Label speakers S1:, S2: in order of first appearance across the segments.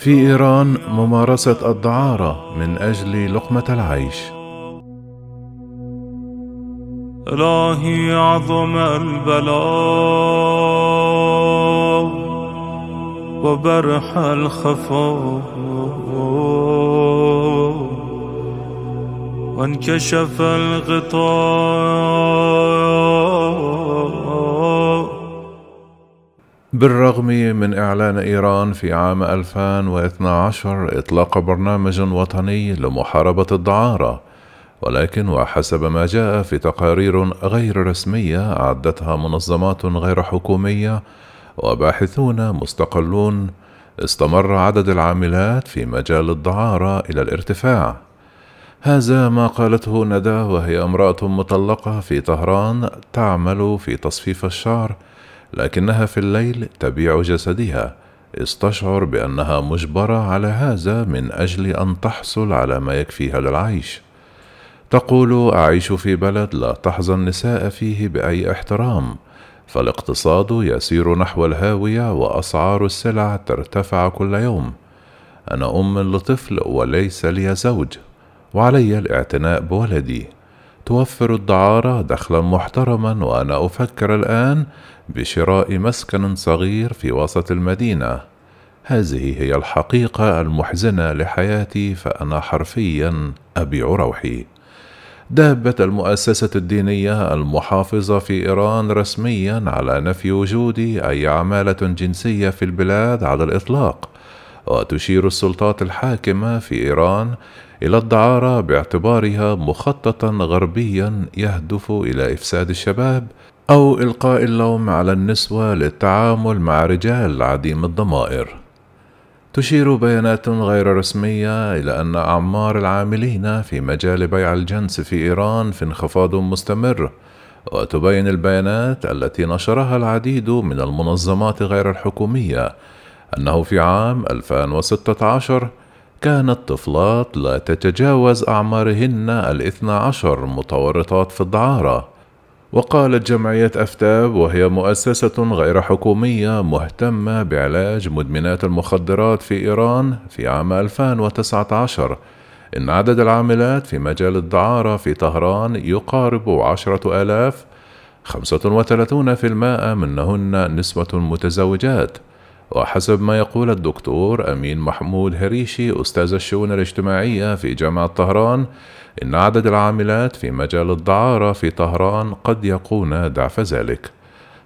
S1: في إيران ممارسة الدعارة من أجل لقمة العيش.
S2: إلهي عظم البلاء وبرح الخفاء وانكشف الغطاء
S1: بالرغم من إعلان إيران في عام 2012 إطلاق برنامج وطني لمحاربة الدعارة ولكن وحسب ما جاء في تقارير غير رسمية أعدتها منظمات غير حكومية وباحثون مستقلون استمر عدد العاملات في مجال الدعارة إلى الارتفاع. هذا ما قالته ندى وهي امرأة مطلقة في طهران تعمل في تصفيف الشعر لكنها في الليل تبيع جسدها. استشعر بأنها مجبرة على هذا من أجل أن تحصل على ما يكفيها للعيش. تقول أعيش في بلد لا تحظى النساء فيه بأي احترام. فالاقتصاد يسير نحو الهاوية وأسعار السلع ترتفع كل يوم. أنا أم لطفل وليس لي زوج. وعلي الاعتناء بولدي. توفر الدعارة دخلا محترما وأنا أفكر الآن بشراء مسكن صغير في وسط المدينة. هذه هي الحقيقة المحزنة لحياتي فأنا حرفيا أبيع روحي. دابت المؤسسة الدينية المحافظة في إيران رسميا على نفي وجود أي عمالة جنسية في البلاد على الإطلاق. وتشير السلطات الحاكمة في إيران إلى الدعارة باعتبارها مخططا غربيا يهدف إلى إفساد الشباب أو إلقاء اللوم على النسوة للتعامل مع رجال عديم الضمائر. تشير بيانات غير رسمية إلى أن أعمار العاملين في مجال بيع الجنس في إيران في انخفاض مستمر وتبين البيانات التي نشرها العديد من المنظمات غير الحكومية أنه في عام 2016 كانت طفلات لا تتجاوز أعمارهن الاثنى عشر متورطات في الدعارة. وقالت جمعية أفتاب وهي مؤسسة غير حكومية مهتمة بعلاج مدمنات المخدرات في إيران في عام 2019 إن عدد العاملات في مجال الدعارة في طهران يقارب عشرة آلاف خمسة وثلاثون في المائة منهن نسوة متزوجات. وحسب ما يقول الدكتور أمين محمود هريشي أستاذ الشؤون الاجتماعية في جامعة طهران إن عدد العاملات في مجال الدعارة في طهران قد يكون ضعف ذلك.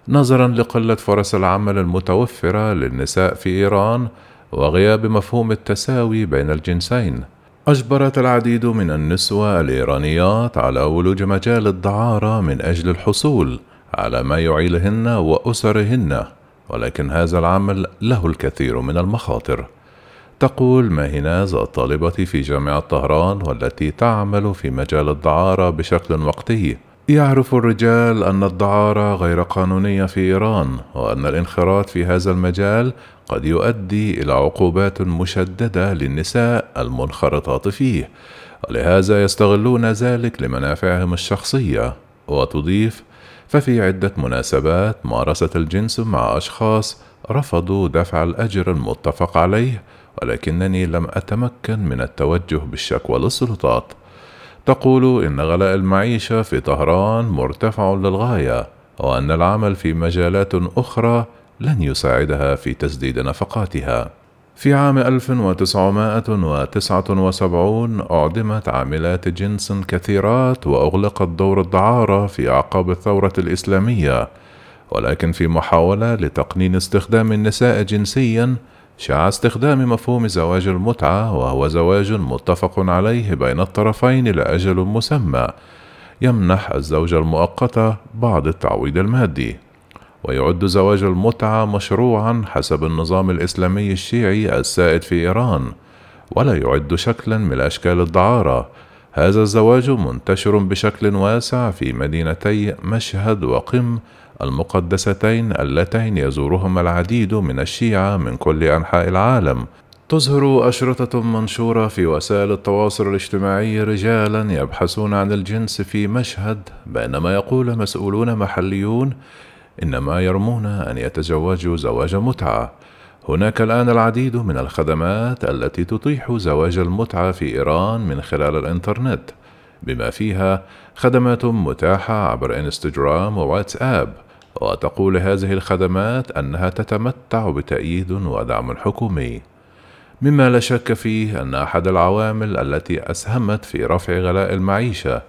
S1: نظرا لقلة فرص العمل المتوفرة للنساء في إيران وغياب مفهوم التساوي بين الجنسين. أجبرت العديد من النسوة الإيرانيات على ولوج مجال الدعارة من أجل الحصول على ما يعيلهن وأسرهن. ولكن هذا العمل له الكثير من المخاطر. تقول ماهناز الطالبة في جامعة طهران والتي تعمل في مجال الدعارة بشكل وقتي؟ يعرف الرجال أن الدعارة غير قانونية في إيران وأن الانخراط في هذا المجال قد يؤدي إلى عقوبات مشددة للنساء المنخرطات فيه. ولهذا يستغلون ذلك لمنافعهم الشخصية وتضيف ففي عدة مناسبات مارست الجنس مع أشخاص رفضوا دفع الأجر المتفق عليه ولكنني لم أتمكن من التوجه بالشكوى للسلطات. تقول إن غلاء المعيشة في طهران مرتفع للغاية وأن العمل في مجالات أخرى لن يساعدها في تسديد نفقاتها. في عام 1979 أعدمت عاملات جنس كثيرات وأغلقت دور الدعارة في أعقاب الثورة الإسلامية. ولكن في محاولة لتقنين استخدام النساء جنسيا شاع استخدام مفهوم زواج المتعة وهو زواج متفق عليه بين الطرفين لأجل مسمى يمنح الزوجة المؤقتة بعض التعويض المادي. ويعد زواج المتعة مشروعا حسب النظام الإسلامي الشيعي السائد في إيران ولا يعد شكلا من أشكال الدعارة. هذا الزواج منتشر بشكل واسع في مدينتي مشهد وقم المقدستين اللتين يزورهما العديد من الشيعة من كل أنحاء العالم. تظهر أشرطة منشورة في وسائل التواصل الاجتماعي رجالا يبحثون عن الجنس في مشهد بينما يقول مسؤولون محليون إنما يرمون أن يتزوجوا زواج متعة. هناك الآن العديد من الخدمات التي تتيح زواج المتعة في إيران من خلال الإنترنت، بما فيها خدمات متاحة عبر إنستغرام وواتساب، وتقول هذه الخدمات أنها تتمتع بتأييد ودعم حكومي. مما لا شك فيه أن أحد العوامل التي أسهمت في رفع غلاء المعيشة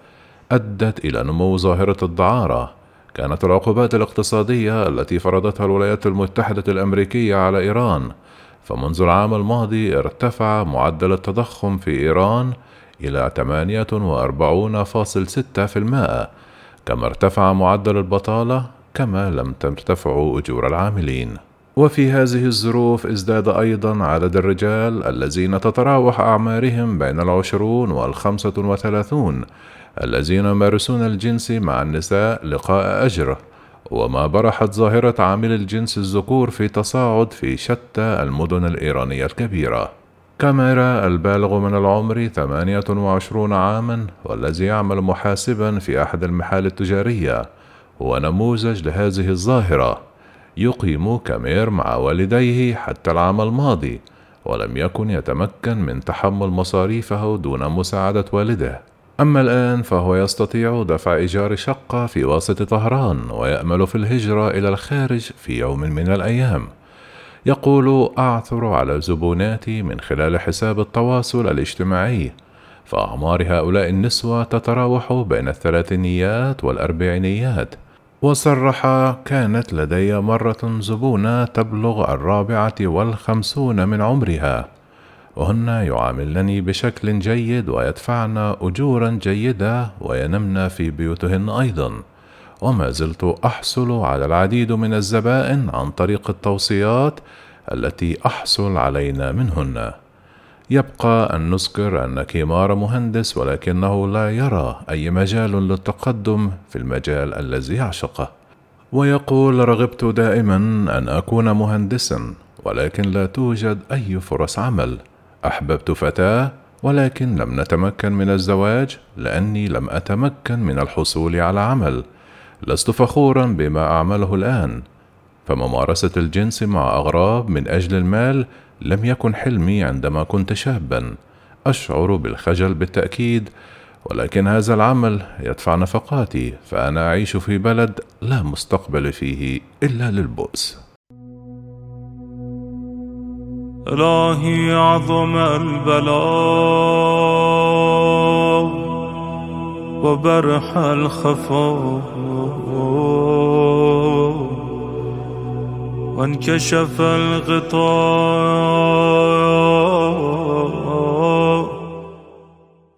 S1: أدت إلى نمو ظاهرة الدعارة. كانت العقوبات الاقتصادية التي فرضتها الولايات المتحدة الأمريكية على إيران. فمنذ العام الماضي ارتفع معدل التضخم في إيران إلى 48.6% كما ارتفع معدل البطالة كما لم ترتفع أجور العاملين. وفي هذه الظروف ازداد أيضا عدد الرجال الذين تتراوح أعمارهم بين العشرون والخمسة وثلاثون الذين يمارسون الجنس مع النساء لقاء أجر وما برحت ظاهرة عامل الجنس الذكور في تصاعد في شتى المدن الإيرانية الكبيرة. كاميرا البالغ من العمر 28 عاما والذي يعمل محاسبا في أحد المحال التجارية هو نموذج لهذه الظاهرة. يقيم كامير مع والديه حتى العام الماضي ولم يكن يتمكن من تحمل مصاريفه دون مساعدة والده. أما الآن فهو يستطيع دفع إيجار شقة في وسط طهران ويأمل في الهجرة إلى الخارج في يوم من الأيام. يقول أعثر على زبوناتي من خلال حساب التواصل الاجتماعي. فأعمار هؤلاء النسوة تتراوح بين الثلاثينيات والأربعينيات. وصرح كانت لدي مرة زبونة تبلغ الرابعة والخمسون من عمرها. وهن يعاملنني بشكل جيد ويدفعن أجورا جيدة وينمن في بيوتهن أيضا. وما زلت أحصل على العديد من الزبائن عن طريق التوصيات التي أحصل علينا منهن. يبقى أن نذكر أن كيمار مهندس ولكنه لا يرى أي مجال للتقدم في المجال الذي يعشقه. ويقول رغبت دائما أن أكون مهندسا ولكن لا توجد أي فرص عمل. أحببت فتاة ولكن لم نتمكن من الزواج لأني لم أتمكن من الحصول على عمل. لست فخورا بما أعمله الآن. فممارسة الجنس مع أغراب من أجل المال لم يكن حلمي عندما كنت شابا. أشعر بالخجل بالتأكيد ولكن هذا العمل يدفع نفقاتي فأنا أعيش في بلد لا مستقبل فيه إلا للبؤس.
S2: إلهي عظم البلاء وبرح الخفاء وانكشف الغطاء